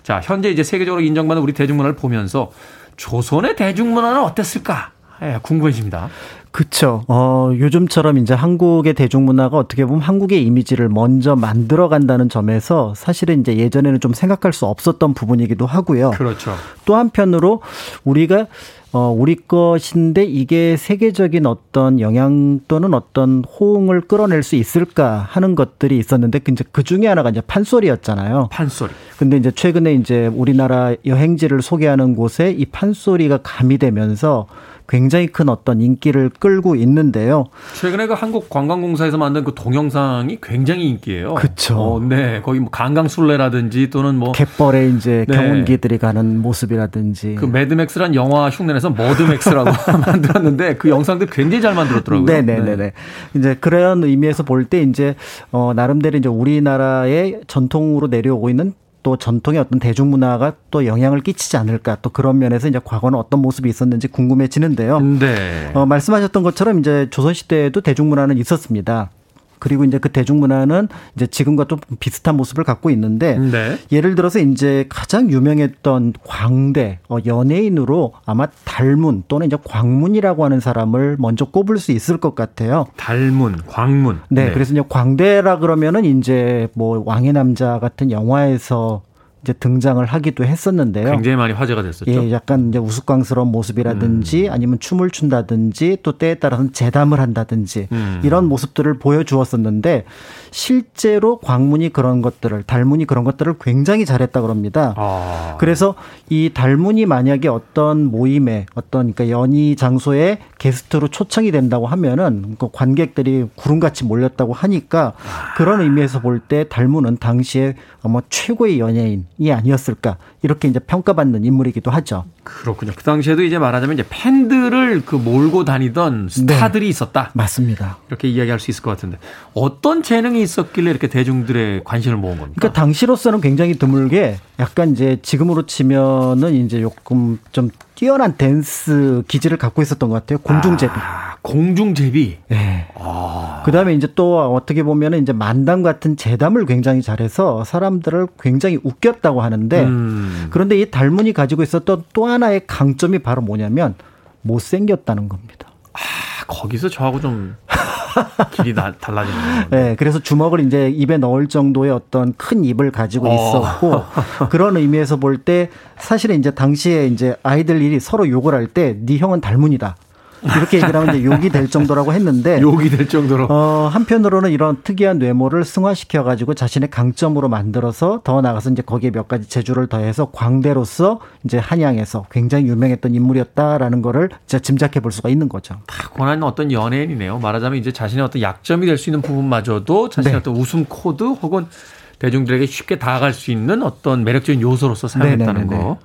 자 현재 이제 세계적으로 인정받는 우리 대중문화를 보면서 조선의 대중문화는 어땠을까 예, 궁금해집니다. 그쵸. 어, 요즘처럼 이제 한국의 대중문화가 어떻게 보면 한국의 이미지를 먼저 만들어 간다는 점에서 사실은 이제 예전에는 좀 생각할 수 없었던 부분이기도 하고요. 그렇죠. 또 한편으로 우리가 어, 우리 것인데 이게 세계적인 어떤 영향 또는 어떤 호응을 끌어낼 수 있을까 하는 것들이 있었는데 그 이제 그 중에 하나가 이제 판소리였잖아요. 판소리. 근데 이제 최근에 이제 우리나라 여행지를 소개하는 곳에 이 판소리가 가미되면서 굉장히 큰 어떤 인기를 끌고 있는데요. 최근에 그 한국 관광공사에서 만든 그 동영상이 굉장히 인기예요. 그쵸. 어, 네. 거기 뭐 강강술래라든지 또는 뭐 갯벌에 이제 네. 경운기들이 가는 모습이라든지. 그 매드맥스란 영화 흉내내서 머드맥스라고 만들었는데 그 영상들 굉장히 잘 만들었더라고요. 네 네 네 네. 이제 그런 의미에서 볼 때 이제 어 나름대로 이제 우리나라의 전통으로 내려오고 있는 또 전통의 어떤 대중문화가 또 영향을 끼치지 않을까 또 그런 면에서 이제 과거는 어떤 모습이 있었는지 궁금해지는데요. 네. 어, 말씀하셨던 것처럼 이제 조선시대에도 대중문화는 있었습니다. 그리고 이제 그 대중문화는 이제 지금과 좀 비슷한 모습을 갖고 있는데 네. 예를 들어서 이제 가장 유명했던 광대 어, 연예인으로 아마 달문 또는 이제 광문이라고 하는 사람을 먼저 꼽을 수 있을 것 같아요. 달문, 광문. 네, 그래서 이제 광대라 그러면은 이제 뭐 왕의 남자 같은 영화에서 이제 등장을 하기도 했었는데요. 굉장히 많이 화제가 됐었죠. 예, 약간 이제 우스꽝스러운 모습이라든지 음. 아니면 춤을 춘다든지 또 때에 따라서는 재담을 한다든지 음. 이런 모습들을 보여주었었는데 실제로 광문이 그런 것들을 달문이 그런 것들을 굉장히 잘했다 그럽니다. 아. 그래서 이 달문이 만약에 어떤 모임에 어떤 그러니까 연희 장소에 게스트로 초청이 된다고 하면은 그 관객들이 구름같이 몰렸다고 하니까 그런 의미에서 볼 때 달문은 당시에 뭐 최고의 연예인 이 아니었을까 이렇게 이제 평가받는 인물이기도 하죠. 그렇군요. 그 당시에도 이제 말하자면 이제 팬들을 그 몰고 다니던 스타들이 있었다. 맞습니다. 이렇게 이야기할 수 있을 것 같은데 어떤 재능이 있었길래 이렇게 대중들의 관심을 모은 겁니까? 그러니까 당시로서는 굉장히 드물게 약간 이제 지금으로 치면은 이제 조금 좀 뛰어난 댄스 기질을 갖고 있었던 것 같아요. 공중제비. 아, 공중제비. 네. 그다음에 이제 또 어떻게 보면 은 이제 만담 같은 재담을 굉장히 잘해서 사람들을 굉장히 웃겼다고 하는데 음. 그런데 이 달문이 가지고 있었던 또 하나의 강점이 바로 뭐냐면 못생겼다는 겁니다. 아, 거기서 저하고 좀 길이 나, 달라지는 거예요. 네, 그래서 주먹을 이제 입에 넣을 정도의 어떤 큰 입을 가지고 어. 있었고 그런 의미에서 볼 때 사실은 이제 당시에 이제 아이들이 서로 욕을 할 때 네 형은 달문이다. 이렇게 얘기를 하면 이제 욕이 될 정도라고 했는데 욕이 될 정도로. 어, 한편으로는 이런 특이한 외모를 승화시켜 가지고 자신의 강점으로 만들어서 더 나가서 이제 거기에 몇 가지 재주를 더해서 광대로서 이제 한양에서 굉장히 유명했던 인물이었다라는 거를 이제 짐작해 볼 수가 있는 거죠. 타고난 어떤 연예인이네요. 말하자면 이제 자신의 어떤 약점이 될 수 있는 부분마저도 자신의 네. 어떤 웃음 코드 혹은 대중들에게 쉽게 다가갈 수 있는 어떤 매력적인 요소로서 사용했다는 네네네네. 거.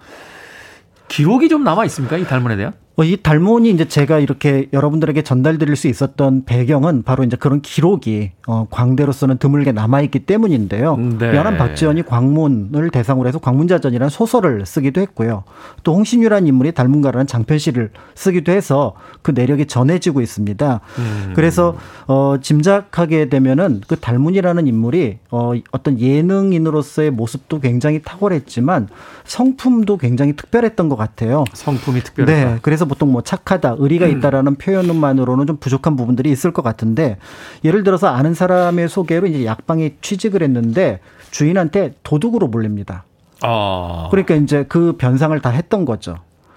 기록이 좀 남아 있습니까? 이 달문에 대한? 어, 이 달문이 이제 제가 이렇게 여러분들에게 전달드릴 수 있었던 배경은 바로 이제 그런 기록이 어, 광대로서는 드물게 남아있기 때문인데요. 네. 연한 박지원이 광문을 대상으로 해서 광문자전이라는 소설을 쓰기도 했고요. 또 홍신유라는 인물이 달문가라는 장편시를 쓰기도 해서 그 내력이 전해지고 있습니다. 음. 그래서 어, 짐작하게 되면은 그 달문이라는 인물이 어, 어떤 예능인으로서의 모습도 굉장히 탁월했지만 성품도 굉장히 특별했던 것 같아요. 성품이 특별했다. 네. 그래서 보통 뭐 착하다, 의리가 있다라는 표현만으로는 좀 부족한 부분들이 있을 것 같은데 예를 들어서 아는 사람의 소개로 이제 약방에 취직을 했는데 주인한테 도둑으로 몰립니다. 아. 그러니까 이제 그 변상을 다 했던 거죠.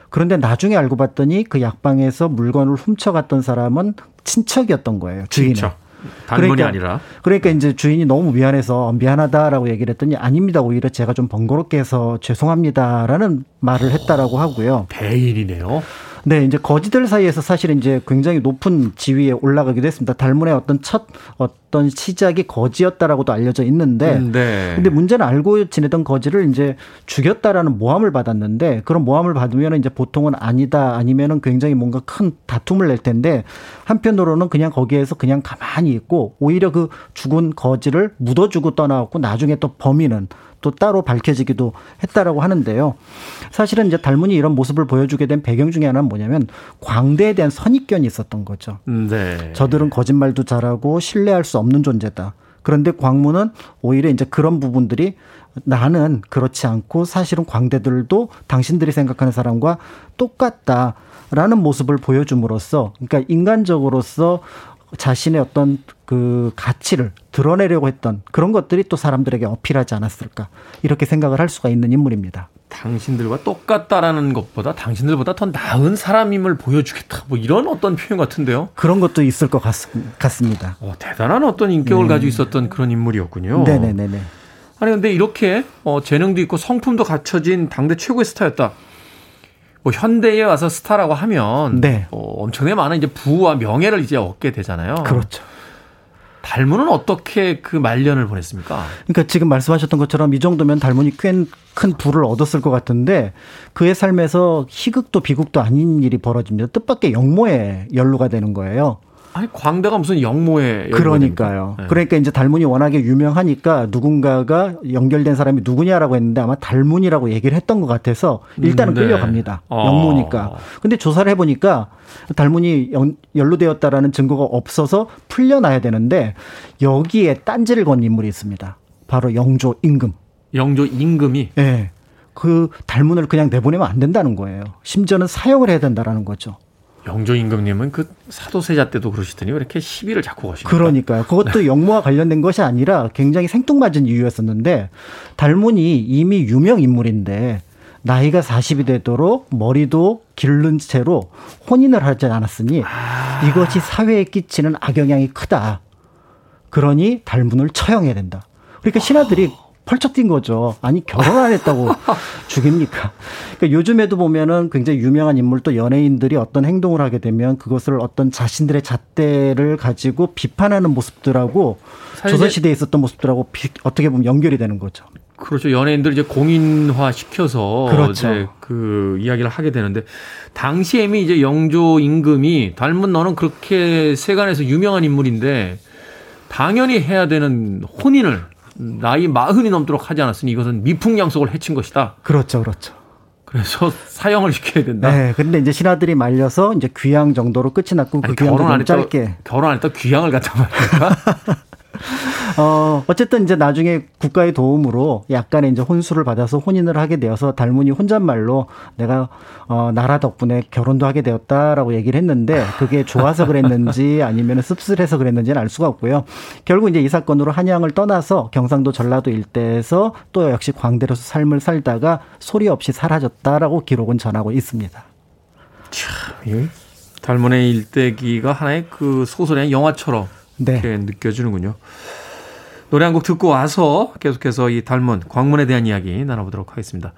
그런데 나중에 알고 봤더니 그 약방에서 물건을 훔쳐갔던 사람은 친척이었던 거예요. 주인의. 친척. 단문이 그러니까- 아니라. 그러니까 이제 주인이 너무 미안해서 미안하다라고 얘기를 했더니 아닙니다. 오히려 제가 좀 번거롭게 해서 죄송합니다라는 말을 했다라고 하고요. 대인이네요. 네, 이제 거지들 사이에서 사실은 이제 굉장히 높은 지위에 올라가기도 했습니다. 달문의 어떤 첫 어떤 시작이 거지였다라고도 알려져 있는데 네. 근데 문제는 알고 지내던 거지를 이제 죽였다라는 모함을 받았는데 그런 모함을 받으면 이제 보통은 아니다 아니면은 굉장히 뭔가 큰 다툼을 낼 텐데 한편으로는 그냥 거기에서 그냥 가만히 있고 오히려 그 죽은 거지를 묻어주고 떠나왔고 나중에 또 범인은 또 따로 밝혀지기도 했다라고 하는데요. 사실은 이제 달문이 이런 모습을 보여주게 된 배경 중에 하나는 뭐냐면 광대에 대한 선입견이 있었던 거죠. 네. 저들은 거짓말도 잘하고 신뢰할 수 없는 존재다. 그런데 광무는 오히려 이제 그런 부분들이 나는 그렇지 않고 사실은 광대들도 당신들이 생각하는 사람과 똑같다라는 모습을 보여줌으로써 그러니까 인간적으로서 자신의 어떤 그 가치를 드러내려고 했던 그런 것들이 또 사람들에게 어필하지 않았을까 이렇게 생각을 할 수가 있는 인물입니다. 당신들과 똑같다라는 것보다 당신들보다 더 나은 사람임을 보여주겠다. 뭐 이런 어떤 표현 같은데요. 그런 것도 있을 것 같, 같습니다. 어, 대단한 어떤 인격을 가지고 있었던 그런 인물이었군요. 네. 네네네네. 아니 근데 이렇게 어, 재능도 있고 성품도 갖춰진 당대 최고의 스타였다. 뭐 현대에 와서 스타라고 하면 네. 어, 엄청나게 많은 이제 부와 명예를 이제 얻게 되잖아요. 그렇죠. 달문은 어떻게 그 말년을 보냈습니까? 그러니까 지금 말씀하셨던 것처럼 이 정도면 달문이 꽤 큰 부를 얻었을 것 같은데 그의 삶에서 희극도 비극도 아닌 일이 벌어집니다. 뜻밖의 역모에 연루가 되는 거예요. 아니 광대가 무슨 역모에 그러니까요. 네. 그러니까 이제 달문이 워낙에 유명하니까 누군가가 연결된 사람이 누구냐라고 했는데 아마 달문이라고 얘기를 했던 것 같아서 일단은 음, 네. 끌려갑니다. 어. 역모니까. 근데 조사를 해보니까 달문이 연- 연루되었다라는 증거가 없어서 풀려나야 되는데 여기에 딴지를 건 인물이 있습니다. 바로 영조 임금. 영조 임금이 예. 그 달문을 그냥 내보내면 안 된다는 거예요. 심지어는 사형을 해야 된다라는 거죠. 영조 임금님은 그 사도세자 때도 그러시더니 왜 이렇게 시비를 자꾸 거십니까? 그러니까요. 그것도 역모와 관련된 것이 아니라 굉장히 생뚱맞은 이유였었는데 달문이 이미 유명 인물인데 나이가 40이 되도록 머리도 기른 채로 혼인을 하지 않았으니 이것이 사회에 끼치는 악영향이 크다. 그러니 달문을 처형해야 된다. 그러니까 신하들이 펄쩍 뛴 거죠. 아니 결혼 안 했다고 죽입니까? 그러니까 요즘에도 보면은 굉장히 유명한 인물 또 연예인들이 어떤 행동을 하게 되면 그것을 어떤 자신들의 잣대를 가지고 비판하는 모습들하고 조선 시대에 있었던 모습들하고 비- 어떻게 보면 연결이 되는 거죠. 그렇죠. 연예인들 이제 공인화 시켜서 그렇죠. 이제 그 이야기를 하게 되는데 당시에 이미 이제 영조 임금이 닮은 너는 그렇게 세간에서 유명한 인물인데 당연히 해야 되는 혼인을 나이 마흔이 넘도록 하지 않았으니 이것은 미풍양속을 해친 것이다. 그렇죠, 그렇죠. 그래서 사형을 시켜야 된다. 네, 근데 이제 신하들이 말려서 이제 귀양 정도로 끝이 났고 그 아니, 귀양도 결혼 안좀 했다 짧게. 결혼 안 했다 귀향을 갖다 말입니까? 어, 어쨌든 이제 나중에 국가의 도움으로 약간의 이제 혼수를 받아서 혼인을 하게 되어서 달문이 혼잣말로 내가 어, 나라 덕분에 결혼도 하게 되었다라고 얘기를 했는데 그게 좋아서 그랬는지 아니면 씁쓸해서 그랬는지는 알 수가 없고요. 결국 이제 이 사건으로 한양을 떠나서 경상도 전라도 일대에서 또 역시 광대로서 삶을 살다가 소리 없이 사라졌다라고 기록은 전하고 있습니다. 이 달문의 일대기가 하나의 그 소설의 영화처럼 네. 이렇게 느껴지는군요. 노래 한 곡 듣고 와서 계속해서 이 달문, 광문에 대한 이야기 나눠보도록 하겠습니다.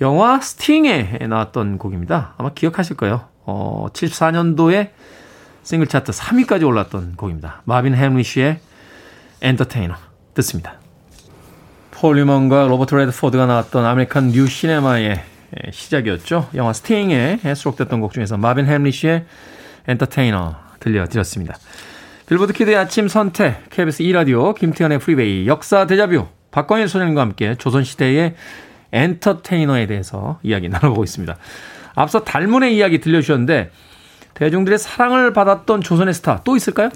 영화 스팅에 나왔던 곡입니다. 아마 기억하실 거예요. 어, 74년도에 싱글 차트 3위까지 올랐던 곡입니다. 마빈 햄리쉬의 엔터테이너 듣습니다. 폴 뉴먼과 로버트 레드포드가 나왔던 아메리칸 뉴 시네마의 시작이었죠. 영화 스팅에 수록됐던 곡 중에서 마빈 햄리쉬의 엔터테이너 들려드렸습니다. 빌보드 키드의 아침 선택, KBS 2라디오, 김태훈의 프리웨이, 역사 데자뷰, 박광일 소장님과 함께 조선시대의 엔터테이너에 대해서 이야기 나눠보고 있습니다. 앞서 달문의 이야기 들려주셨는데, 대중들의 사랑을 받았던 조선의 스타 또 있을까요?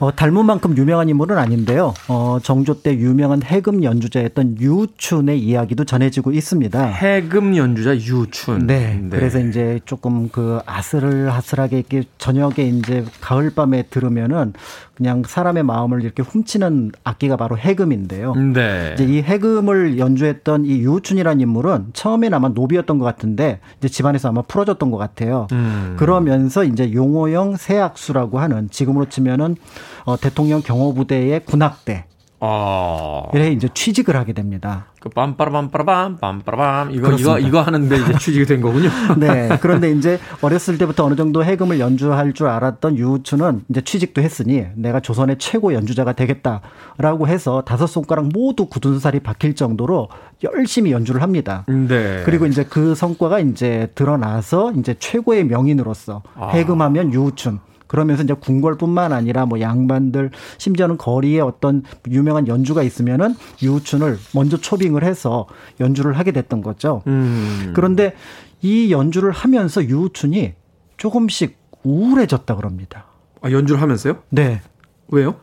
어, 닮은 만큼 유명한 인물은 아닌데요. 어, 정조 때 유명한 해금 연주자였던 유춘의 이야기도 전해지고 있습니다. 해금 연주자 유춘. 네. 네. 그래서 이제 조금 그 아슬아슬하게 이렇게 저녁에 이제 가을 밤에 들으면은 그냥 사람의 마음을 이렇게 훔치는 악기가 바로 해금인데요. 네. 이제 이 해금을 연주했던 이 유춘이라는 인물은 처음엔 아마 노비였던 것 같은데 이제 집안에서 아마 풀어줬던 것 같아요. 음. 그러면서 이제 용호영 세악수라고 하는 지금으로 치면은 어, 대통령 경호부대의 군악대 어. 이래 이제 취직을 하게 됩니다. 그 빰빠라빰빠라밤 빰빠라밤 이거 그렇습니다. 이거 이거 하는데 이제 취직이 된 거군요. 네. 그런데 이제 어렸을 때부터 어느 정도 해금을 연주할 줄 알았던 유우추는 이제 취직도 했으니 내가 조선의 최고 연주자가 되겠다라고 해서 다섯 손가락 모두 굳은 살이 박힐 정도로 열심히 연주를 합니다. 네. 그리고 이제 그 성과가 이제 드러나서 이제 최고의 명인으로서 아. 해금하면 유우춘 그러면서 이제 궁궐뿐만 아니라 뭐 양반들 심지어는 거리에 어떤 유명한 연주가 있으면은 유우춘을 먼저 초빙을 해서 연주를 하게 됐던 거죠. 음. 그런데 이 연주를 하면서 유우춘이 조금씩 우울해졌다 그럽니다. 아, 연주를 하면서요? 네. 왜요?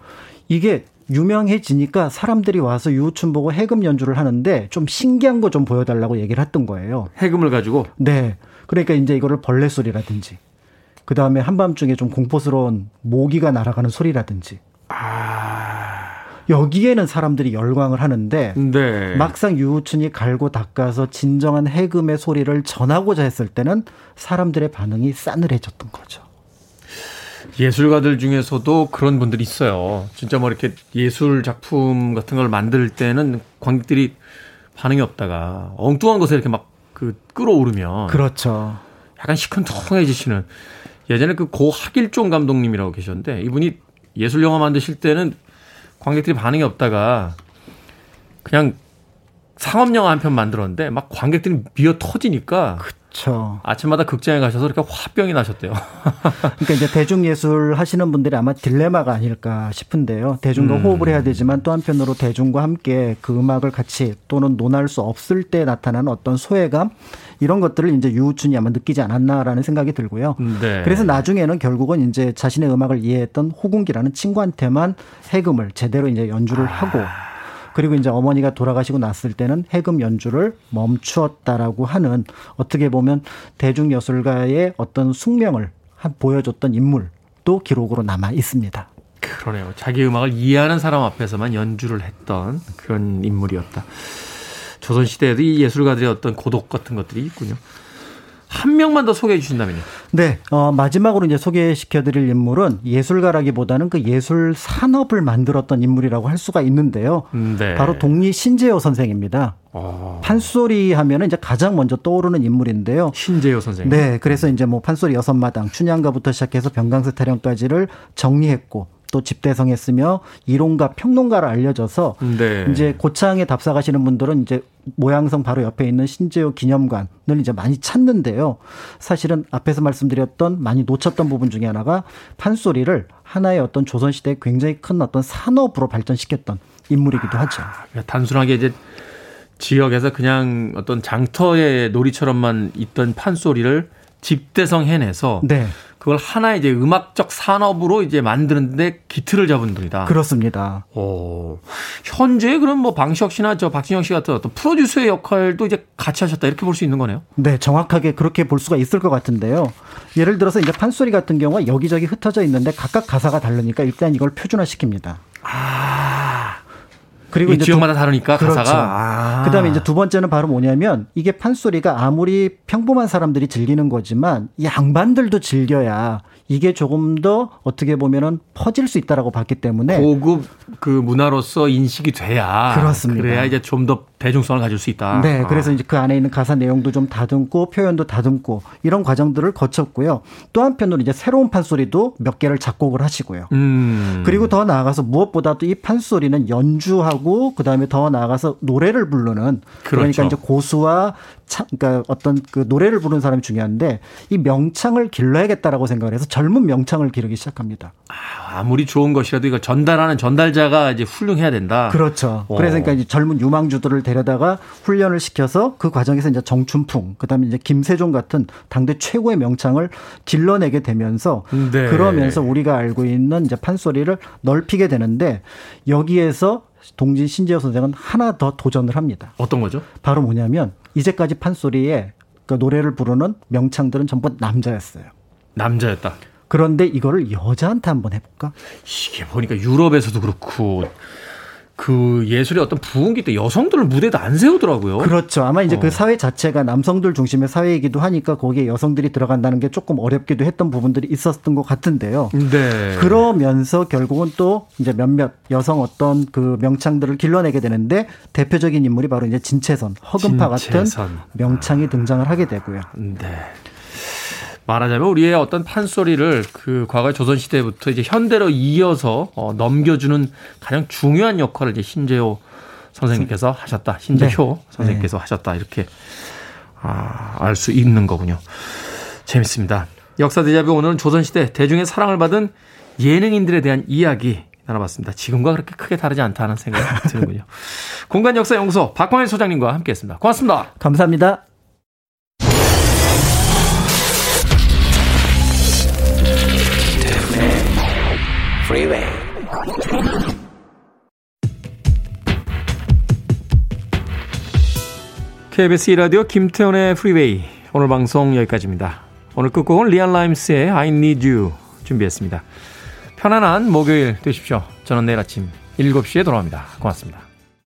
이게 유명해지니까 사람들이 와서 유우춘 보고 해금 연주를 하는데 좀 신기한 거 좀 보여달라고 얘기를 했던 거예요. 해금을 가지고? 네. 그러니까 이제 이거를 벌레 소리라든지 그 다음에 한밤중에 좀 공포스러운 모기가 날아가는 소리라든지. 아. 여기에는 사람들이 열광을 하는데 네. 막상 유우춘이 갈고 닦아서 진정한 해금의 소리를 전하고자 했을 때는 사람들의 반응이 싸늘해졌던 거죠. 예술가들 중에서도 그런 분들이 있어요. 진짜 뭐 이렇게 예술 작품 같은 걸 만들 때는 관객들이 반응이 없다가 엉뚱한 것에 이렇게 막 그 끌어오르면 그렇죠. 약간 시큰통해지시는 예전에 그 고학일종 감독님이라고 계셨는데 이분이 예술 영화 만드실 때는 관객들이 반응이 없다가 그냥 상업 영화 한 편 만들었는데 막 관객들이 미어 터지니까 그렇죠. 아침마다 극장에 가셔서 이렇게 화병이 나셨대요. 그러니까 이제 대중예술 하시는 분들이 아마 딜레마가 아닐까 싶은데요. 대중과 음. 호흡을 해야 되지만 또 한편으로 대중과 함께 그 음악을 같이 또는 논할 수 없을 때 나타나는 어떤 소외감 이런 것들을 이제 유우춘이 아마 느끼지 않았나라는 생각이 들고요. 네. 그래서 나중에는 결국은 이제 자신의 음악을 이해했던 호궁기라는 친구한테만 해금을 제대로 이제 연주를 아. 하고 그리고 이제 어머니가 돌아가시고 났을 때는 해금 연주를 멈추었다라고 하는 어떻게 보면 대중 예술가의 어떤 숙명을 보여줬던 인물도 기록으로 남아 있습니다. 그러네요. 자기 음악을 이해하는 사람 앞에서만 연주를 했던 그런 인물이었다. 조선시대에도 이 예술가들의 어떤 고독 같은 것들이 있군요. 한 명만 더 소개해 주신다면요. 네, 어, 마지막으로 이제 소개시켜드릴 인물은 예술가라기보다는 그 예술 산업을 만들었던 인물이라고 할 수가 있는데요. 네. 바로 독리 신재호 선생입니다. 어. 판소리 하면은 이제 가장 먼저 떠오르는 인물인데요. 신재호 선생. 네, 그래서 이제 뭐 판소리 여섯 마당, 춘향가부터 시작해서 병강세 타령까지를 정리했고 또 집대성했으며 이론가 평론가로 알려져서 네. 이제 고창에 답사가시는 분들은 이제 모양성 바로 옆에 있는 신재호 기념관을 이제 많이 찾는데요. 사실은 앞에서 말씀드렸던 많이 놓쳤던 부분 중에 하나가 판소리를 하나의 어떤 조선시대에 굉장히 큰 어떤 산업으로 발전시켰던 인물이기도 하죠. 아, 단순하게 이제 지역에서 그냥 어떤 장터의 놀이처럼만 있던 판소리를 집대성 해내서 네. 그걸 하나의 이제 음악적 산업으로 이제 만드는데 기틀을 잡은 분이다. 그렇습니다. 오. 현재 그럼 뭐 방시혁 씨나 저 박진영 씨 같은 어떤 프로듀서의 역할도 이제 같이 하셨다 이렇게 볼 수 있는 거네요. 네, 정확하게 그렇게 볼 수가 있을 것 같은데요. 예를 들어서 이제 판소리 같은 경우가 여기저기 흩어져 있는데 각각 가사가 다르니까 일단 이걸 표준화 시킵니다. 아. 그리고 이제 지역마다 두, 다르니까 그렇죠. 가사가. 아. 그다음에 이제 두 번째는 바로 뭐냐면 이게 판소리가 아무리 평범한 사람들이 즐기는 거지만 양반들도 즐겨야 이게 조금 더 어떻게 보면은 퍼질 수 있다라고 봤기 때문에 고급 그 문화로서 인식이 돼야 그렇습니다. 그래야 이제 좀더 대중성을 가질 수 있다. 네, 아. 그래서 이제 그 안에 있는 가사 내용도 좀 다듬고 표현도 다듬고 이런 과정들을 거쳤고요. 또 한편으로 이제 새로운 판소리도 몇 개를 작곡을 하시고요. 음. 그리고 더 나아가서 무엇보다도 이 판소리는 연주하고 그 다음에 더 나아가서 노래를 부르는 그러니까 그렇죠. 이제 고수와 차, 그러니까 어떤 그 노래를 부르는 사람이 중요한데 이 명창을 길러야겠다라고 생각을 해서 젊은 명창을 기르기 시작합니다. 아 무리 좋은 것이라도 이걸 전달하는 전달자가 이제 훌륭해야 된다. 그렇죠. 어. 그래서 그러니까 이제 젊은 유망주들을 데려다가 훈련을 시켜서 그 과정에서 이제 정춘풍, 그다음에 이제 김세종 같은 당대 최고의 명창을 길러내게 되면서 네. 그러면서 우리가 알고 있는 이제 판소리를 넓히게 되는데 여기에서 동진 신재호 선생은 하나 더 도전을 합니다. 어떤 거죠? 바로 뭐냐면 이제까지 판소리에 그 노래를 부르는 명창들은 전부 남자였어요. 남자였다. 그런데 이거를 여자한테 한번 해볼까? 이게 보니까 유럽에서도 그렇고 그 예술의 어떤 부흥기 때 여성들을 무대에도 안 세우더라고요. 그렇죠. 아마 이제 어. 그 사회 자체가 남성들 중심의 사회이기도 하니까 거기에 여성들이 들어간다는 게 조금 어렵기도 했던 부분들이 있었던 것 같은데요. 네. 그러면서 결국은 또 이제 몇몇 여성 어떤 그 명창들을 길러내게 되는데 대표적인 인물이 바로 이제 진채선, 허금파 진채선. 같은 명창이 등장을 하게 되고요. 네. 말하자면 우리의 어떤 판소리를 그 과거 조선 시대부터 이제 현대로 이어서 어, 넘겨주는 가장 중요한 역할을 이제 신재호 선생님께서 하셨다. 신재효 네. 선생님께서 하셨다. 이렇게 아, 알 수 있는 거군요. 재밌습니다. 역사 대자뷰 오늘은 조선 시대 대중의 사랑을 받은 예능인들에 대한 이야기 나눠봤습니다. 지금과 그렇게 크게 다르지 않다는 생각이 드는군요. 공간 역사 연구소 박광일 소장님과 함께했습니다. 고맙습니다. 감사합니다. KBS 2라디오 김태훈의 프리웨이 오늘 방송 여기까지입니다. 오늘 끝곡은 리안 라임스의 I Need You 준비했습니다. 편안한 목요일 되십시오. 저는 내일 아침 7시에 돌아옵니다. 고맙습니다.